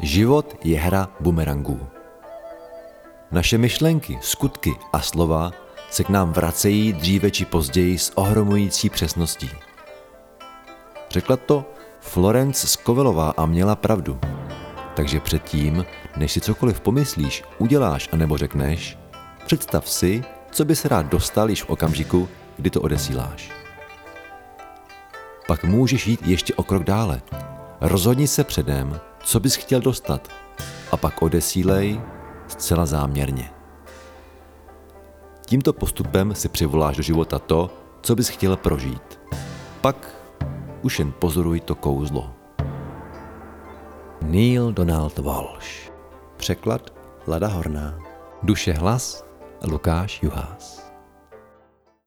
Život je hra bumerangů. Naše myšlenky, skutky a slova se k nám vracejí dříve či později s ohromující přesností. Řekla to Florence Skovelová a měla pravdu. Takže předtím, než si cokoliv pomyslíš, uděláš a nebo řekneš, představ si, co bys rád dostal již v okamžiku, kdy to odesíláš. Pak můžeš jít ještě o krok dále. Rozhodni se předem, co bys chtěl dostat a pak odesílej zcela záměrně. Tímto postupem si přivoláš do života to, co bys chtěl prožít. Pak už jen pozoruj to kouzlo. Neil Donald Walsh Překlad Lada Horná Duše hlas Lukáš Juhás